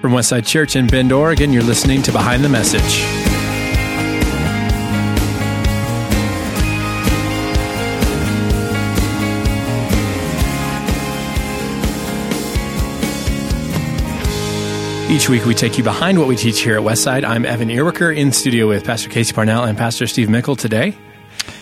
From Westside Church in Bend, Oregon, you're listening to Behind the Message. Each week, we take you behind what we teach here at Westside. I'm Evan Earwicker in studio with Pastor Casey Parnell and Pastor Steve Mickel today.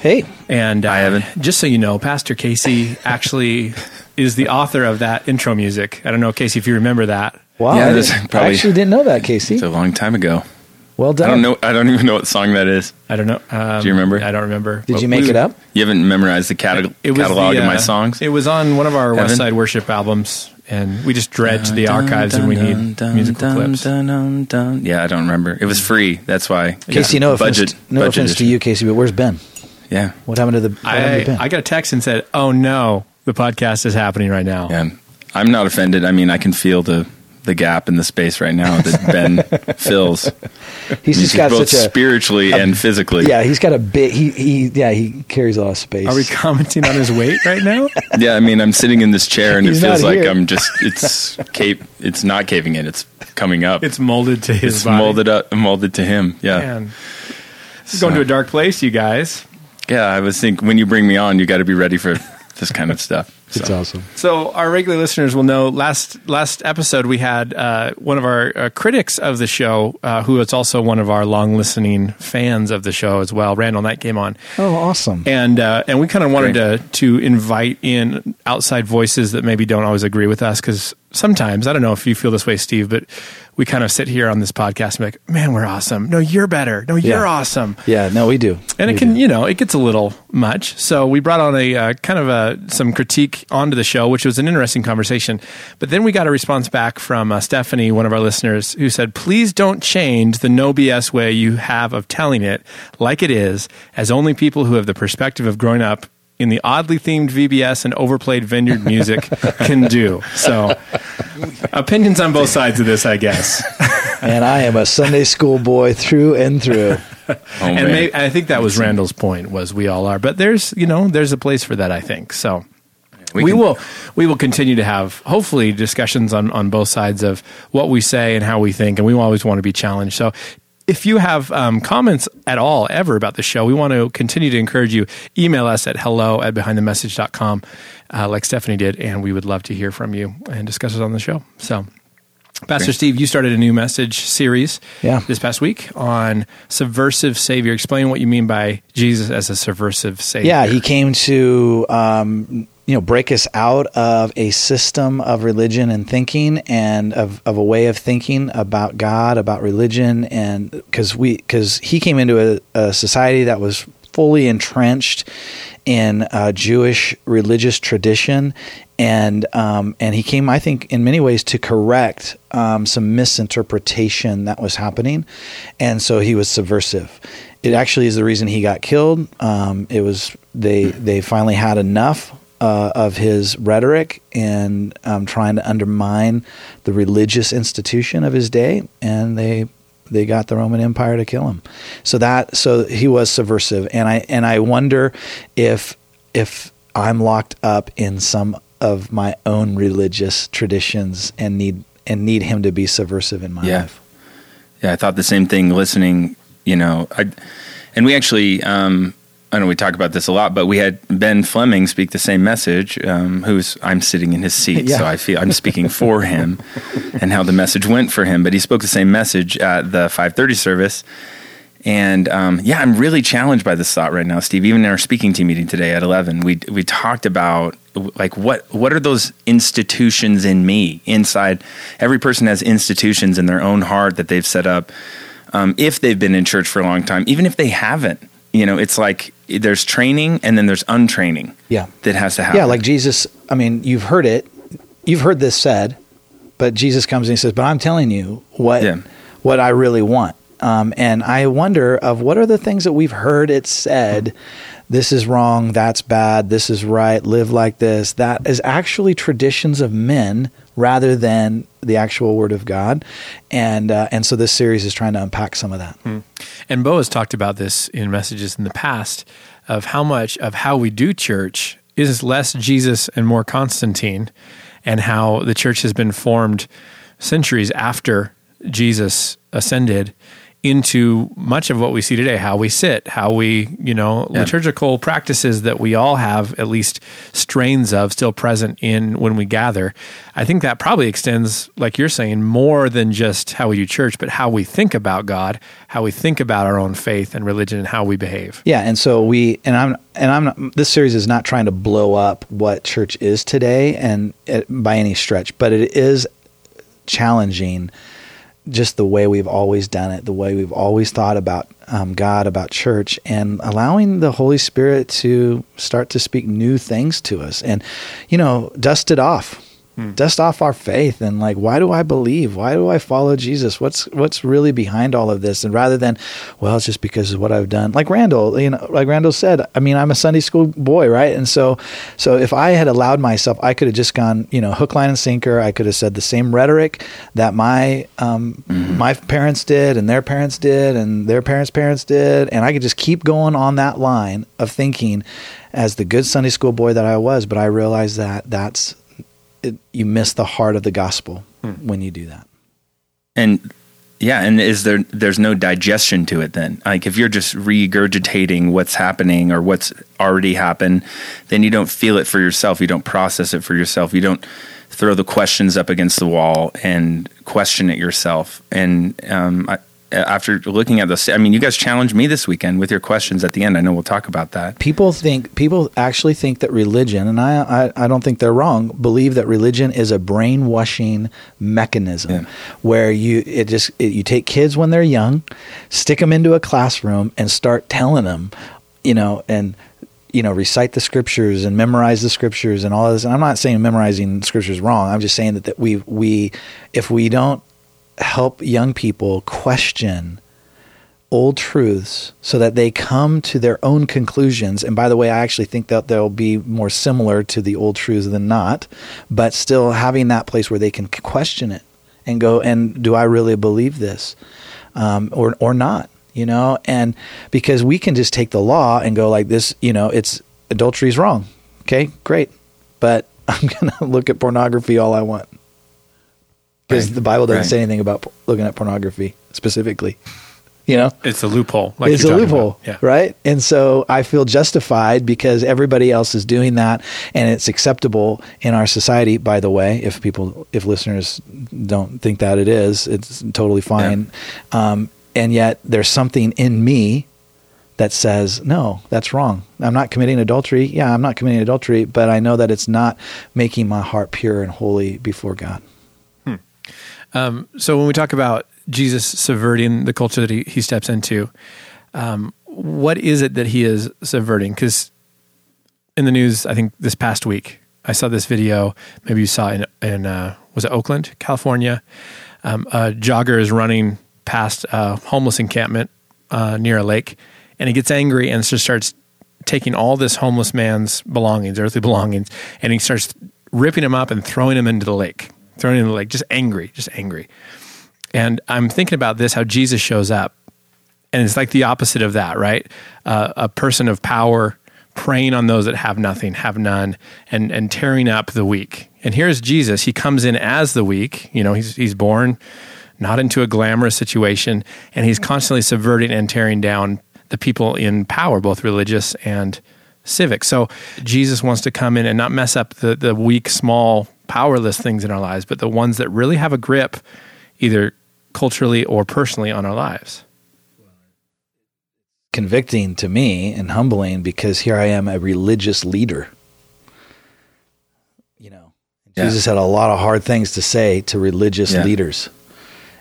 Hey, And uh, Hi, Evan. just so you know, Pastor Casey actually is the author of that intro music. I don't know, Casey, if you remember that. Wow! Yeah, I, didn't- I actually didn't know that, Casey. It's a long time ago. Well done. I don't know. I don't even know what song that is. I don't know. Um, Do you remember? I don't remember. Did But you make we- it up? You haven't memorized the catalog, It was catalog the, of my uh, songs. It was on one of our Evan? Westside Worship albums, and we just dredge the archives when we need musical clips. Yeah, I don't remember. It was free. That's why. Casey, no offense, budget. no budget offense to you, Casey, but where's Ben? Yeah, What happened to the? I, to Ben? I got a text and said, "Oh no, the podcast is happening right now." yeah. I'm not offended. I mean, I can feel the the gap in the space right now that Ben fills. he's just got both such a. spiritually and physically. Yeah, he's got a bit. He, he yeah he carries a lot of space. Are we commenting on his weight right now? Yeah, I mean, I'm sitting in this chair and it feels like. I'm just. It's cape. It's not caving in. It's coming up. It's molded to his It's body. molded up, molded to him. Yeah. Man. This is going to a dark place, you guys. Yeah, I was thinking when you bring me on, you got to be ready for this kind of stuff. It's So, awesome. So our regular listeners will know last last episode we had uh, one of our uh, critics of the show, uh, who is also one of our long listening fans of the show as well. Randall Knight came on, Oh, awesome. and uh, and we kind of wanted Great. to to invite in outside voices that maybe don't always agree with us because sometimes I don't know if you feel this way, Steve, but we kind of sit here on this podcast and be like, man, we're awesome. No, you're better. No, you're Yeah. awesome. yeah, no, we do. And We it can, do. you know, it gets a little much. So we brought on a uh, kind of a, some critique onto the show, which was an interesting conversation. But then we got a response back from uh, Stephanie, one of our listeners, who said, please don't change the no BS way you have of telling it like it is, as only people who have the perspective of growing up in the oddly themed VBS and overplayed vineyard music can do. So opinions on both sides of this, I guess. and I am a Sunday school boy through and through. oh, and man. may, I think that was Randall's point was we all are, but there's you know there's a place for that I think so. We, can- will we will continue to have hopefully discussions on on both sides of what we say and how we think, and we always want to be challenged. So. If you have um, comments at all ever about the show, we want to continue to encourage you. Email us at hello at behindthemessage.com, uh, like Stephanie did, and we would love to hear from you and discuss it on the show. So, Pastor Great. Steve, you started a new message series Yeah. this past week on subversive savior. Explain what you mean by Jesus as a subversive savior. Yeah, he came to um, you know break us out of a system of religion and thinking, and of, of a way of thinking about God, about religion, and because we because he came into a, a society that was fully entrenched in uh, Jewish religious tradition, and um, and he came, I think, in many ways to correct um, some misinterpretation that was happening, and so he was subversive. It actually is the reason he got killed. Um, it was they they finally had enough uh, of his rhetoric and um, trying to undermine the religious institution of his day, and they they got the Roman Empire to kill him. So that so he was subversive, and I and I wonder if if I'm locked up in some of my own religious traditions and need and need him to be subversive in my Yeah. life. Yeah, I thought the same thing listening, you know. I, and we actually, um, I know we talk about this a lot, but we had Ben Fleming speak the same message, um, who's, I'm sitting in his seat, Yeah. so I feel I'm speaking for him and how the message went for him. But he spoke the same message at the 530 service. And um, yeah, I'm really challenged by this thought right now, Steve. Even in our speaking team meeting today at 11, we we talked about like what what are those institutions in me inside? Every person has institutions in their own heart that they've set up. Um, if they've been in church for a long time, even if they haven't, you know, it's like there's training and then there's untraining. Yeah. that has to happen. Yeah, like Jesus. I mean, you've heard it. You've heard this said, but Jesus comes and he says, "But I'm telling you what Yeah. what I really want." Um, and I wonder of what are the things that we've heard it said. This is wrong. That's bad. This is right. Live like this. That is actually traditions of men rather than the actual word of God. And uh, and so this series is trying to unpack some of that. And Bo has talked about this in messages in the past of how much of how we do church is less Jesus and more Constantine, and how the church has been formed centuries after Jesus ascended into much of what we see today how we sit how we you know Yeah. liturgical practices that we all have at least strains of still present in when we gather i think that probably extends like you're saying more than just how we do church but how we think about god how we think about our own faith and religion and how we behave Yeah, and so we and I'm and I'm not, this series is not trying to blow up what church is today and it, by any stretch, but it is challenging just the way we've always done it, the way we've always thought about um, God, about church, and allowing the Holy Spirit to start to speak new things to us, and you know, dust it off, dust off our faith, and like, why do I believe? Why do I follow Jesus? What's what's really behind all of this? And rather than, well, it's just because of what I've done. Like Randall, you know, like Randall said, I mean, I'm a Sunday school boy, right? And so, so if I had allowed myself, I could have just gone, you know, hook, line, and sinker. I could have said the same rhetoric that my um, my parents did, and their parents did, and their parents' parents did, and I could just keep going on that line of thinking, as the good Sunday school boy that I was. But I realized that that's it, you miss the heart of the gospel when you do that. And yeah, and is there there's no digestion to it then? Like if you're just regurgitating what's happening or what's already happened, then you don't feel it for yourself. You don't process it for yourself. You don't throw the questions up against the wall and question it yourself. And um, I, Uh, after looking at this, I mean, you guys challenged me this weekend with your questions at the end. I know we'll talk about that. people think people actually think that religion and I, I i don't think they're wrong believe that religion is a brainwashing mechanism Yeah. where you it just it, you take kids when they're young stick them into a classroom and start telling them you know and you know recite the scriptures and memorize the scriptures and all this and i'm not saying memorizing scriptures is wrong i'm just saying that, that we we if we don't help young people question old truths so that they come to their own conclusions. And by the way, I actually think that they'll be more similar to the old truths than not, but still having that place where they can question it and go, and do I really believe this um, or, or not? You know, and because we can just take the law and go like this, you know, it's adultery is wrong. Okay, great. But I'm going to look at pornography all I want because Right. the Bible doesn't Right. say anything about looking at pornography specifically. You know, it's a loophole like it's a loophole, yeah right? And so I feel justified because everybody else is doing that, and it's acceptable in our society. By the way, if people, if listeners don't think that it is, it's totally fine. Um, and yet, there's something in me that says, no, that's wrong. I'm not committing adultery. Yeah, I'm not committing adultery, but I know that it's not making my heart pure and holy before God. So when we talk about Jesus subverting the culture that he, he steps into, um, what is it that he is subverting? Because in the news, I think this past week, I saw this video. Maybe you saw in, in uh, was it Oakland, California? Um, a jogger is running past a homeless encampment uh, near a lake, and he gets angry and just starts taking all this homeless man's belongings, earthly belongings, and he starts ripping them up and throwing them into the lake, throwing them into the lake, just angry, just angry. And I'm thinking about this how Jesus shows up. And it's like the opposite of that, right? Uh, a person of power preying on those that have nothing, have none, and, and tearing up the weak. And here's Jesus. He comes in as the weak. You know, he's, he's born not into a glamorous situation, and he's constantly subverting and tearing down the people in power, both religious and civic. So Jesus wants to come in and not mess up the, the weak, small, powerless things in our lives, but the ones that really have a grip, either culturally or personally, on our lives. convicting to me and humbling because here I am a religious leader. You know, Yeah. Jesus had a lot of hard things to say to religious Yeah. leaders.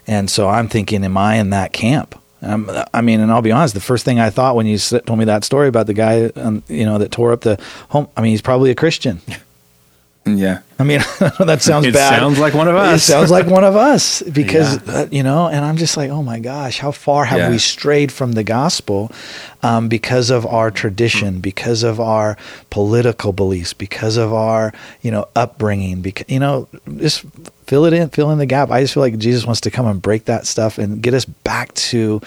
And so I'm thinking, am I in that camp? Um, I mean, and I'll be honest. The first thing I thought when you told me that story about the guy, um, you know, that tore up the home. I mean, he's probably a Christian. Yeah. I mean, that sounds bad. It bad. sounds like one of us. It sounds like one of us because Yeah. uh, you know, and I'm just like, oh my gosh, how far have Yeah. we strayed from the gospel um, because of our tradition, because of our political beliefs, because of our you know upbringing? Because you know, just fill it in, fill in the gap. I just feel like Jesus wants to come and break that stuff and get us back to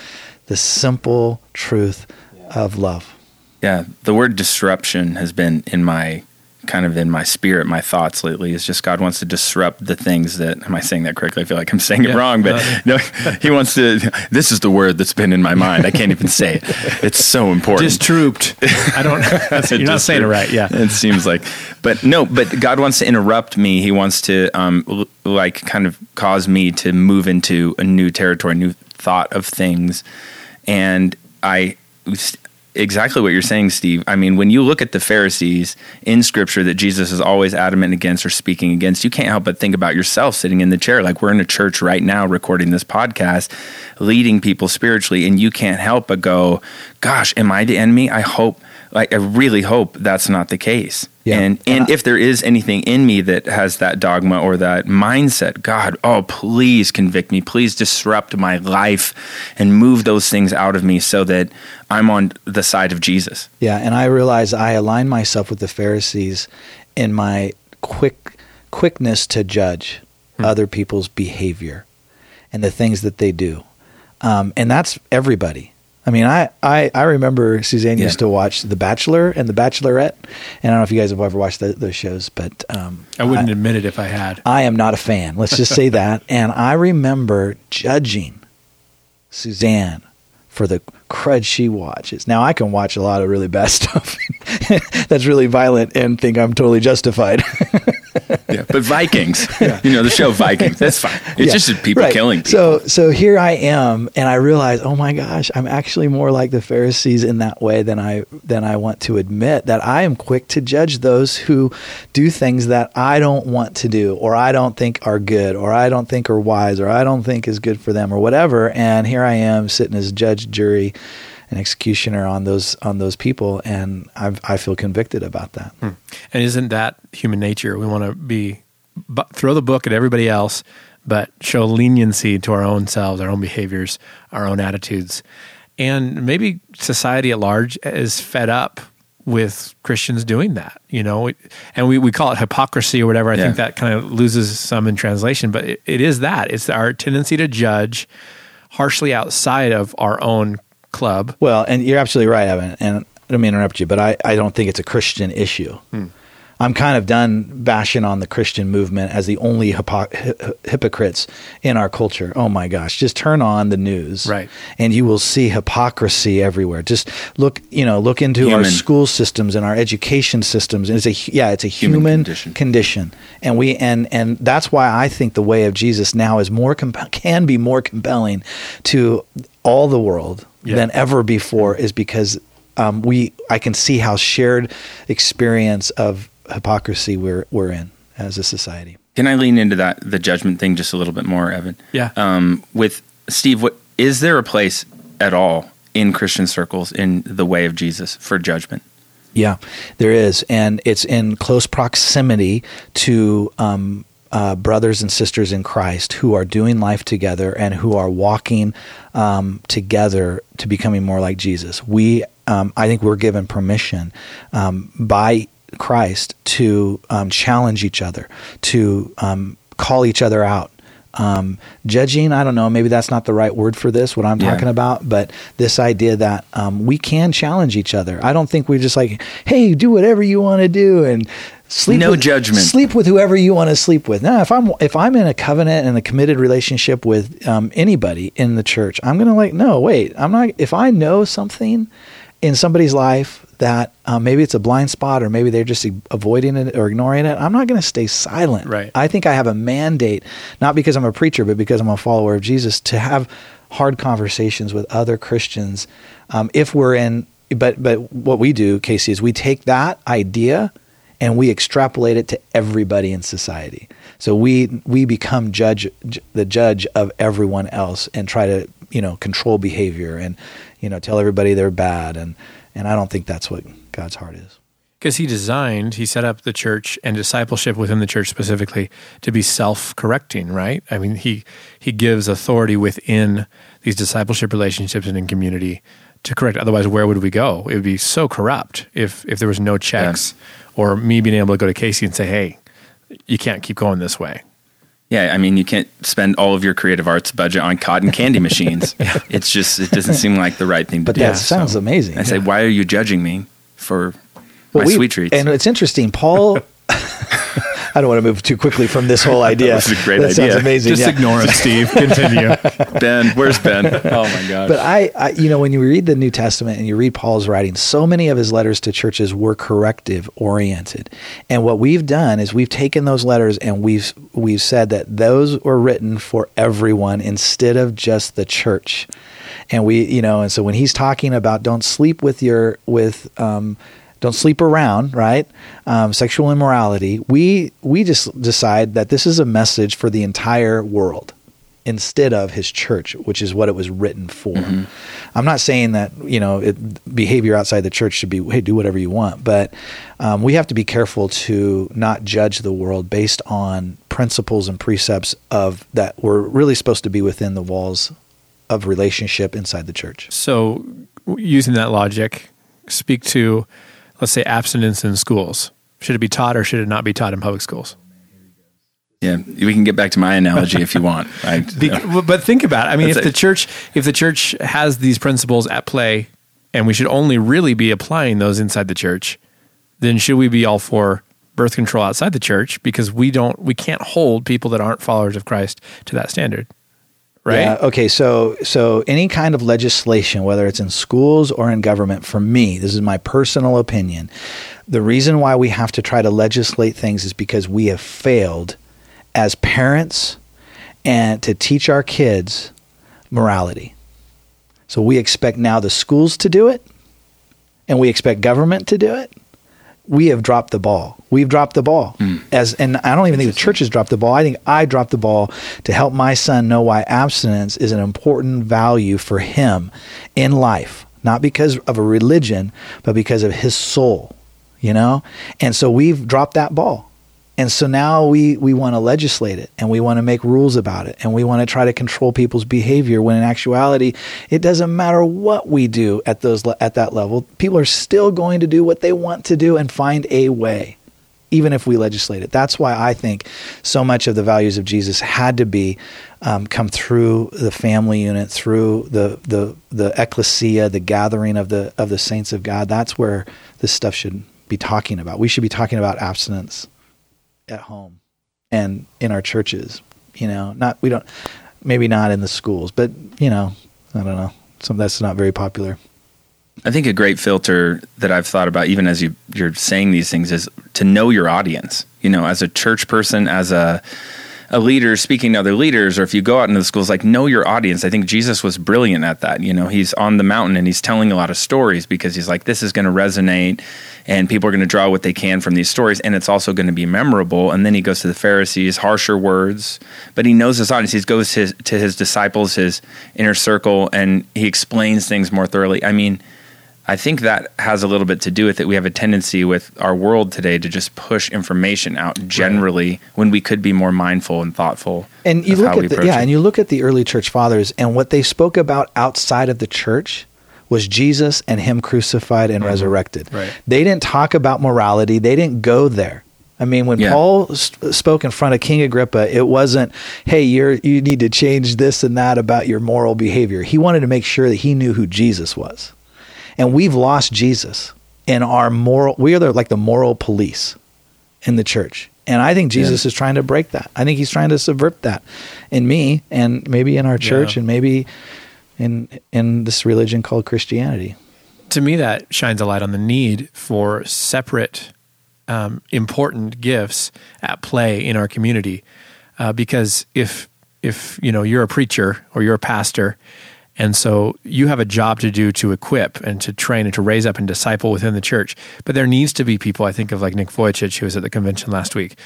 the simple truth of love. Yeah, the word disruption has been in my kind of in my spirit, my thoughts lately is just God wants to disrupt the things that. Am I saying that correctly? I feel like I'm saying it wrong, but no, He wants to. This is the word that's been in my mind. I can't even say it. It's so important. Distrooped. I don't. That's, you're not saying it right. Yeah. it seems like, but no, but God wants to interrupt me. He wants to, um, l- like, kind of cause me to move into a new territory, new thought of things, and I exactly what you're saying, Steve. I mean, when you look at the Pharisees in Scripture that Jesus is always adamant against or speaking against, you can't help but think about yourself sitting in the chair. Like we're in a church right now recording this podcast, leading people spiritually, and you can't help but go, "Gosh, am I the enemy?" I hope. Like I really hope that's not the case. Yeah. And and if there is anything in me that has that dogma or that mindset, God, oh please convict me. Please disrupt my life and move those things out of me so that I'm on the side of Jesus. Yeah, and I realize I align myself with the Pharisees in my quick quickness to judge other people's behavior and the things that they do, um, and that's everybody. I mean, I, I, I remember Suzanne Yeah. used to watch The Bachelor and The Bachelorette, and I don't know if you guys have ever watched tho- those shows, but um, I wouldn't admit it if I had. I am not a fan. Let's just say that. And I remember judging Suzanne for the crud she watches. Now I can watch a lot of really bad stuff that's really violent and think I'm totally justified. Yeah. But Vikings, you know, the show Vikings, that's fine. It's Yeah, just people right. killing people. So so here I am and I realize, oh my gosh, I'm actually more like the Pharisees in that way than I than I want to admit that I am quick to judge those who do things that I don't want to do or I don't think are good or I don't think are wise or I don't think is good for them or whatever and here I am sitting as judge, jury and executioner on those on those people and I I feel convicted about that. Hmm. And isn't that human nature? We want to be bu- throw the book at everybody else, but show leniency to our own selves, our own behaviors, our own attitudes, and maybe society at large is fed up with Christians doing that. You know, and we, we call it hypocrisy or whatever. I Yeah. think that kind of loses some in translation, but it, it is that it's our tendency to judge harshly outside of our own club. Well, and you're absolutely right, Evan. And I don't mean to interrupt you, but I, I don't think it's a Christian issue. Hmm. I'm kind of done bashing on the Christian movement as the only hypo- hy- hypocrites in our culture. Oh my gosh, just turn on the news, Right. and you will see hypocrisy everywhere. Just look, you know, look into our school systems and our education systems. And it's a yeah, it's a Human human, condition. condition, and we and and that's why I think the way of Jesus now is more comp- can be more compelling to all the world Yeah. than ever before is because um, we I can see how shared experience of hypocrisy we're we're in as a society. Can I lean into that the judgment thing just a little bit more, Evan? Yeah. Um, with Steve, what is there a place at all in Christian circles in the way of Jesus for judgment? Yeah, there is, and it's in close proximity to um, uh, brothers and sisters in Christ who are doing life together and who are walking um, together to becoming more like Jesus. We, um, I think, we're given permission um, by Christ to um, challenge each other, to um, call each other out. Um, judging, I don't know, maybe that's not the right word for this, what I'm Yeah. talking about, but this idea that um, we can challenge each other. I don't think we're just like, hey, do whatever you want to do and sleep No with, judgment. Sleep with whoever you want to sleep with. Now, if I'm if I'm in a covenant and a committed relationship with um, anybody in the church, I'm gonna like, no, wait, I'm not. If I know something in somebody's life that um, maybe it's a blind spot or maybe they're just avoiding it or ignoring it, I'm not going to stay silent. Right. I think I have a mandate, not because I'm a preacher, but because I'm a follower of Jesus, to have hard conversations with other Christians. Um, if we're in, but but what we do, Casey, is we take that idea and we extrapolate it to everybody in society. So we we become judge the judge of everyone else and try to you know control behavior and you know tell everybody they're bad. And and I don't think that's what God's heart is. because he designed he set up the church and discipleship within the church specifically to be self-correcting right? I mean he he gives authority within these discipleship relationships and in community to correct. Otherwise where would we go? It would be so corrupt if if there was no checks or me being able to go to casey and say hey you can't keep going this way Yeah, I mean, you can't spend all of your creative arts budget on cotton candy machines. yeah. It's just, it doesn't seem like the right thing to But do. that Yeah, sounds so- amazing. I say, why are you judging me for? Well, My we- sweet treats. And it's interesting, Paul. I don't want to move too quickly from this whole idea. That was a great that Sounds amazing. Just yeah. ignore him, Steve. Continue. Ben, where's Ben? Oh my gosh. But I, I, you know, when you read the New Testament and you read Paul's writings, so many of his letters to churches were corrective oriented. And what we've done is we've taken those letters and we've we've said that those were written for everyone instead of just the church. And we, you know, and so when he's talking about don't sleep with your with um, don't sleep around, right? Um, sexual immorality. We we just decide that this is a message for the entire world instead of his church, which is what it was written for. I'm not saying that you know it, behavior outside the church should be hey do whatever you want, but um, we have to be careful to not judge the world based on principles and precepts of that were really supposed to be within the walls of relationship inside the church. So, using that logic, speak to, let's say, abstinence in schools. Should it be taught or should it not be taught in public schools? yeah, we can get back to my analogy if you want. I, but think about it. I mean, if the church if the church has these principles at play, and we should only really be applying those inside the church, then should we be all for birth control outside the church because we don't we can't hold people that aren't followers of Christ to that standard, right? Yeah, okay, so so any kind of legislation, whether it's in schools or in government, for me, this is my personal opinion. The reason why we have to try to legislate things is because we have failed as parents and to teach our kids morality. So we expect now the schools to do it and we expect government to do it. We have dropped the ball. We've dropped the ball. Hmm. As and I don't even think the church has dropped the ball. I think I dropped the ball to help my son know why abstinence is an important value for him in life, not because of a religion, but because of his soul, you know? And so we've dropped that ball. And so now we, we want to legislate it and we want to make rules about it and we want to try to control people's behavior when in actuality it doesn't matter what we do at those at that level. People are still going to do what they want to do and find a way even if we legislate it. That's why I think so much of the values of Jesus had to be um, come through the family unit through the the the ecclesia the gathering of the of the saints of God. That's where this stuff should be talking about. We should be talking about abstinence at home and in our churches. You know, not we don't maybe not in the schools, but you know, I don't know. Some that's not very popular. I think a great filter that I've thought about, even as you, you're saying these things, is to know your audience. You know, as a church person, as a a leader speaking to other leaders, or if you go out into the schools, like know your audience. I think Jesus was brilliant at that. You know, he's on the mountain and he's telling a lot of stories because he's like, this is going to resonate, and people are going to draw what they can from these stories, and it's also going to be memorable. And then he goes to the Pharisees, harsher words, but he knows his audience. He goes to his, to his disciples, his inner circle, and he explains things more thoroughly. I mean. I think that has a little bit to do with it. We have a tendency with our world today to just push information out generally when we could be more mindful and thoughtful. And you look at the, yeah, it. and you look at the early church fathers and what they spoke about outside of the church was Jesus and him crucified and mm-hmm. resurrected. Right. They didn't talk about morality. They didn't go there. I mean, when Yeah. Paul s- spoke in front of King Agrippa, it wasn't, "Hey, you're you need to change this and that about your moral behavior." He wanted to make sure that he knew who Jesus was. And we've lost Jesus in our moral we are the, like the moral police in the church. And I think Jesus is trying to break that. I think he's trying to subvert that in me and maybe in our church Yeah. and maybe in in this religion called Christianity. to me that shines a light on the need for separate um, important gifts at play in our community uh, because if if you know you're a preacher or you're a pastor and so you have a job to do to equip and to train and to raise up and disciple within the church but there needs to be people i think of like nick Vujicic, who was at the convention last week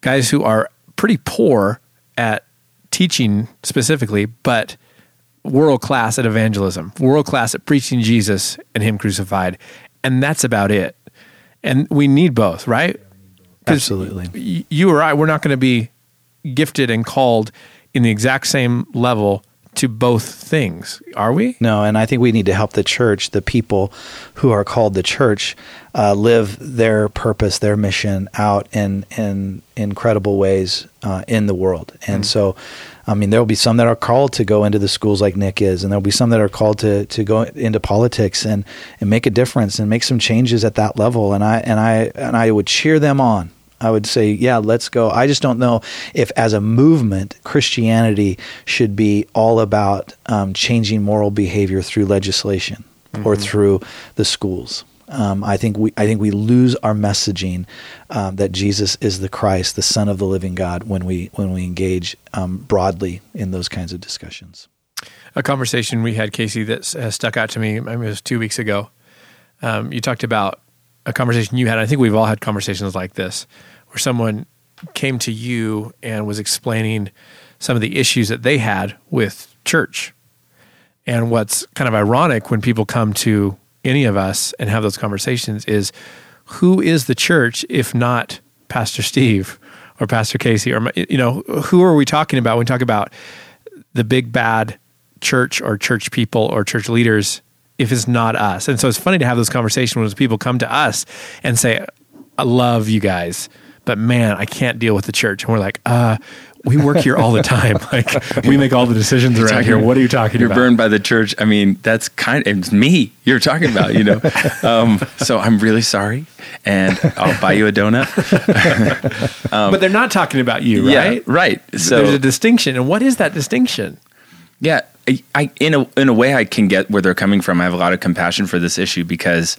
guys who are pretty poor at teaching specifically but world class at evangelism, world class at preaching Jesus and Him crucified, and that's about it. And we need both, right? Absolutely. You or I, we're not going to be gifted and called in the exact same level to both things, are we? No, and I think we need to help the church, the people who are called the church, uh, live their purpose, their mission out in in incredible ways uh, in the world. And so, I mean, there'll be some that are called to go into the schools like Nick is, and there'll be some that are called to to go into politics and and make a difference and make some changes at that level. And I and I and I would cheer them on. I would say, yeah, let's go. I just don't know if, as a movement, Christianity should be all about um, changing moral behavior through legislation mm-hmm. or through the schools. Um, I think we I think we lose our messaging um, that Jesus is the Christ, the Son of the Living God, when we when we engage um, broadly in those kinds of discussions. A conversation we had, Casey, that stuck out to me. I mean, it was two weeks ago. Um, you talked about a conversation you had. I think we've all had conversations like this, where someone came to you and was explaining some of the issues that they had with church. And what's kind of ironic when people come to any of us and have those conversations is who is the church if not Pastor Steve or Pastor Casey or you know who are we talking about when we talk about the big bad church or church people or church leaders if it's not us. And so it's funny to have those conversations when people come to us and say, I love you guys, but man, I can't deal with the church. And we're like, uh, we work here all the time. Like we make all the decisions around talking, here. What are you talking you're about? You're burned by the church. I mean, that's kind of it's me you're talking about, you know. um, so I'm really sorry, and I'll buy you a donut. um, but they're not talking about you, right? Yeah, right. So there's a distinction, and what is that distinction? Yeah, I, I in a in a way I can get where they're coming from. I have a lot of compassion for this issue because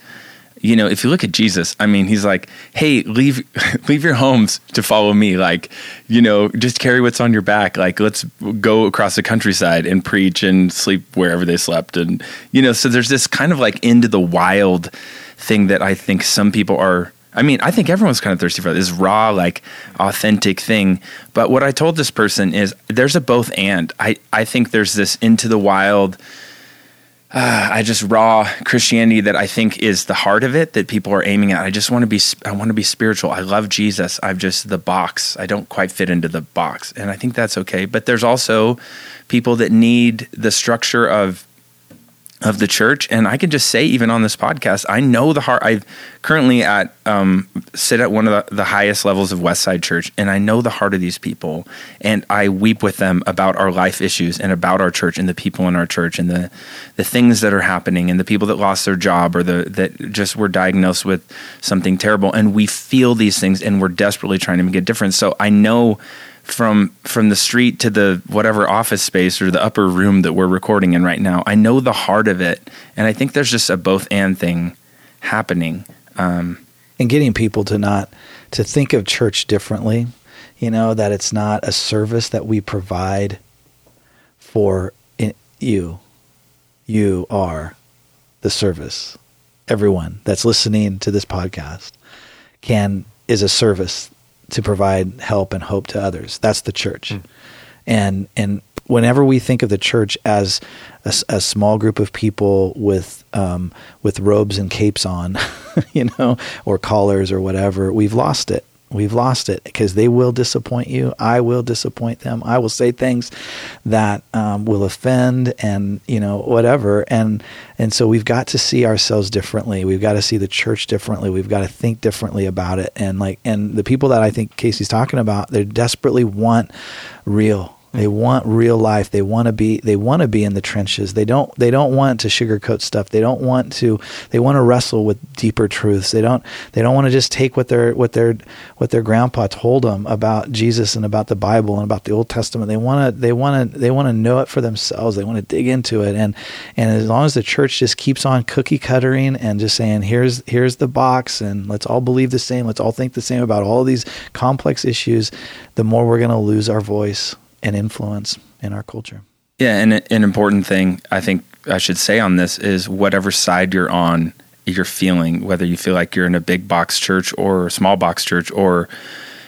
you know, if you look at Jesus, I mean, he's like, "Hey, leave leave your homes to follow me. Like, you know, just carry what's on your back. Like, let's go across the countryside and preach and sleep wherever they slept." And you know, so there's this kind of like into the wild thing that I think some people are I mean, I think everyone's kind of thirsty for this raw, like authentic thing. But what I told this person is there's a both and. I, I think there's this into the wild uh, I just raw Christianity that I think is the heart of it that people are aiming at. I just want to be I want to be spiritual. I love Jesus. I'm just the box. I don't quite fit into the box, and I think that's okay. But there's also people that need the structure of of the church. And I can just say, even on this podcast, I know the heart. I currently at um, sit at one of the, the, highest levels of Westside Church, and I know the heart of these people, and I weep with them about our life issues and about our church and the people in our church and the the things that are happening and the people that lost their job or the that just were diagnosed with something terrible, and we feel these things, and we're desperately trying to make a difference. So I know from from the street to the whatever office space or the upper room that we're recording in right now. I know the heart of it, and I think there's just a both and thing happening. Um, and getting people to not to think of church differently, you know, that it's not a service that we provide for you. You are the service. Everyone that's listening to this podcast can is a service to provide help and hope to others. That's the church. Mm. And and whenever we think of the church as a, a small group of people with um, with robes and capes on, you know, or collars or whatever, we've lost it. We've lost it because they will disappoint you. I will disappoint them. I will say things that um, will offend, and you know whatever. And and so we've got to see ourselves differently. We've got to see the church differently. We've got to think differently about it. And like and the people that I think Casey's talking about, they desperately want real they want real life. They want to be they want to be in the trenches. They don't they don't want to sugarcoat stuff. They don't want to they want to wrestle with deeper truths. They don't they don't want to just take what their what their what their grandpa told them about Jesus and about the Bible and about the Old Testament. They want to they want to they want to know it for themselves. They want to dig into it. And and as long as the church just keeps on cookie cuttering and just saying here's here's the box and let's all believe the same, let's all think the same about all these complex issues, the more we're going to lose our voice and influence in our culture. Yeah, and an important thing I think I should say on this is whatever side you're on, you're feeling, whether you feel like you're in a big box church or a small box church, or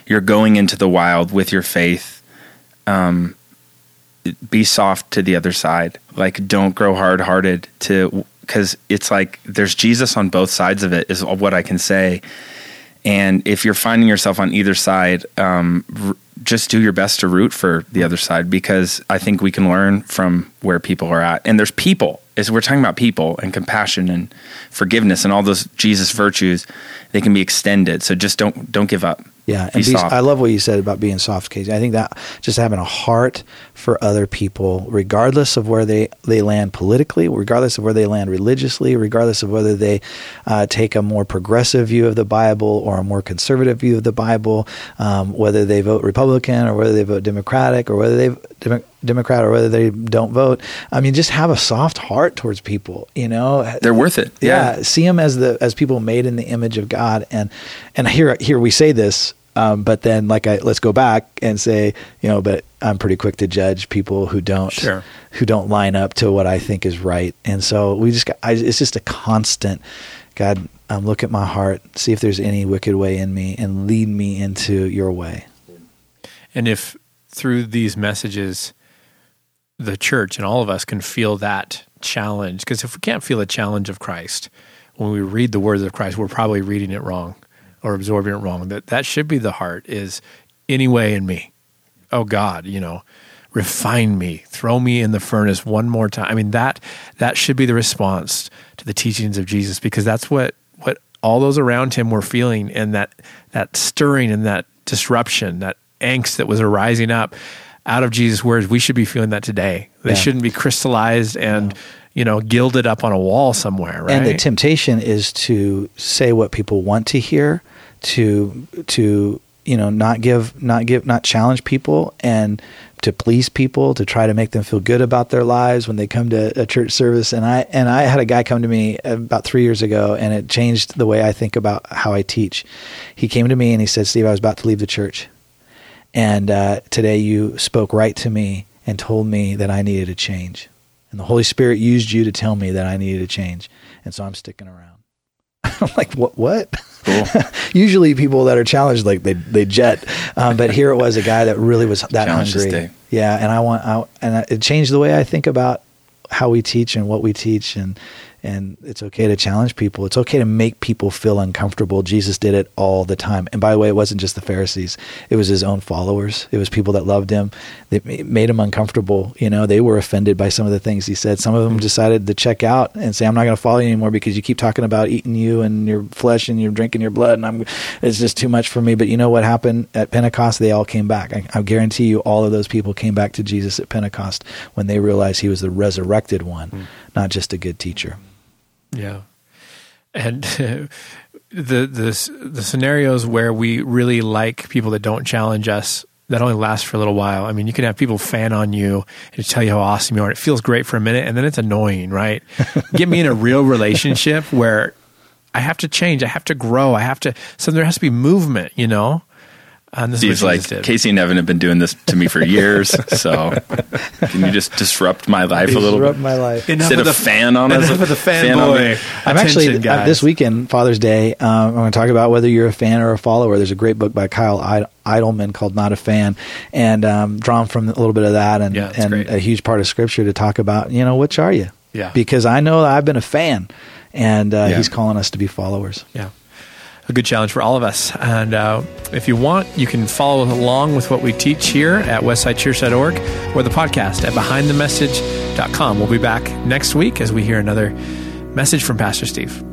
you're going into the wild with your faith, um, be soft to the other side. Like, don't grow hard hearted to, because it's like there's Jesus on both sides of it, is what I can say. And if you're finding yourself on either side, um, just do your best to root for the other side because I think we can learn from where people are at. And there's people, as we're talking about people and compassion and forgiveness and all those Jesus virtues, they can be extended. So just don't don't give up. Yeah, and be. I love what you said about being soft, Casey. I think that just having a heart for other people, regardless of where they, they land politically, regardless of where they land religiously, regardless of whether they uh, take a more progressive view of the Bible or a more conservative view of the Bible, um, whether they vote Republican or whether they vote Democratic or whether they Democrat or whether they don't vote. I mean, just have a soft heart towards people. You know, They're worth it. yeah, see them as the as people made in the image of God, and and here here we say this, um, but then like I let's go back and say you know, but I'm pretty quick to judge people who don't Sure. who don't line up to what I think is right, and so we just got, I, it's just a constant. God, um, look at my heart, see if there's any wicked way in me, and lead me into Your way. And if through these messages, the church and all of us can feel that challenge, because if we can't feel the challenge of Christ when we read the words of Christ, we're probably reading it wrong or absorbing it wrong. That that should be the heart is any way in me. Oh God, you know, refine me, throw me in the furnace one more time. I mean that that should be the response to the teachings of Jesus because that's what what all those around him were feeling and that that stirring and that disruption, that angst that was arising up out of Jesus' words, we should be feeling that today. They Yeah. shouldn't be crystallized and you know gilded up on a wall somewhere, right? And the temptation is to say what people want to hear, to to you know not give not give not challenge people and to please people to try to make them feel good about their lives when they come to a church service and I and I had a guy come to me about 3 years ago and it changed the way I think about how I teach. He came to me and he said, "Steve, I was about to leave the church. And uh, today you spoke right to me and told me that I needed a change. And the Holy Spirit used you to tell me that I needed a change. And so I'm sticking around. I'm like, what? What? Cool. Usually, people that are challenged, like they they jet, um, but here it was a guy that really was that Challenge hungry. Yeah, and I want, I, and it changed the way I think about how we teach and what we teach, and and it's okay to challenge people. It's okay to make people feel uncomfortable. Jesus did it all the time. And by the way, it wasn't just the Pharisees; it was his own followers. It was people that loved him. That made him uncomfortable. You know, they were offended by some of the things he said. Some of them decided to check out and say, "I'm not going to follow you anymore because you keep talking about eating you and your flesh and you're drinking your blood, and I'm it's just too much for me." But you know what happened at Pentecost? They all came back. I, I guarantee you, all of those people came back to Jesus at Pentecost when they realized he was the resurrected one, hmm. not just a good teacher. Yeah, and the the the scenarios where we really like people that don't challenge us that only lasts for a little while. I mean, you can have people fan on you and tell you how awesome you are. It feels great for a minute, and then it's annoying, right? Get me in a real relationship where I have to change, I have to grow, I have to. So there has to be movement, you know. And this He's like, Casey and Evan have been doing this to me for years. so can you just disrupt my life a little Disrupt bit? my life. Enough Sit of a the fan on us. enough of the Fan on fanboy. me. I'm actually attention, uh, guys. this weekend, Father's Day. Um, I'm going to talk about whether you're a fan or a follower. There's a great book by Kyle Id- Idleman called "Not a Fan," and um, drawn from a little bit of that, and Yeah, and great. a huge part of Scripture to talk about. You know, which are you? Yeah. Because I know I've been a fan, and uh, Yeah. he's calling us to be followers. Yeah. A good challenge for all of us. And uh, if you want, you can follow along with what we teach here at westsidechurch.org or the podcast at behindthemessage.com. We'll be back next week as we hear another message from Pastor Steve.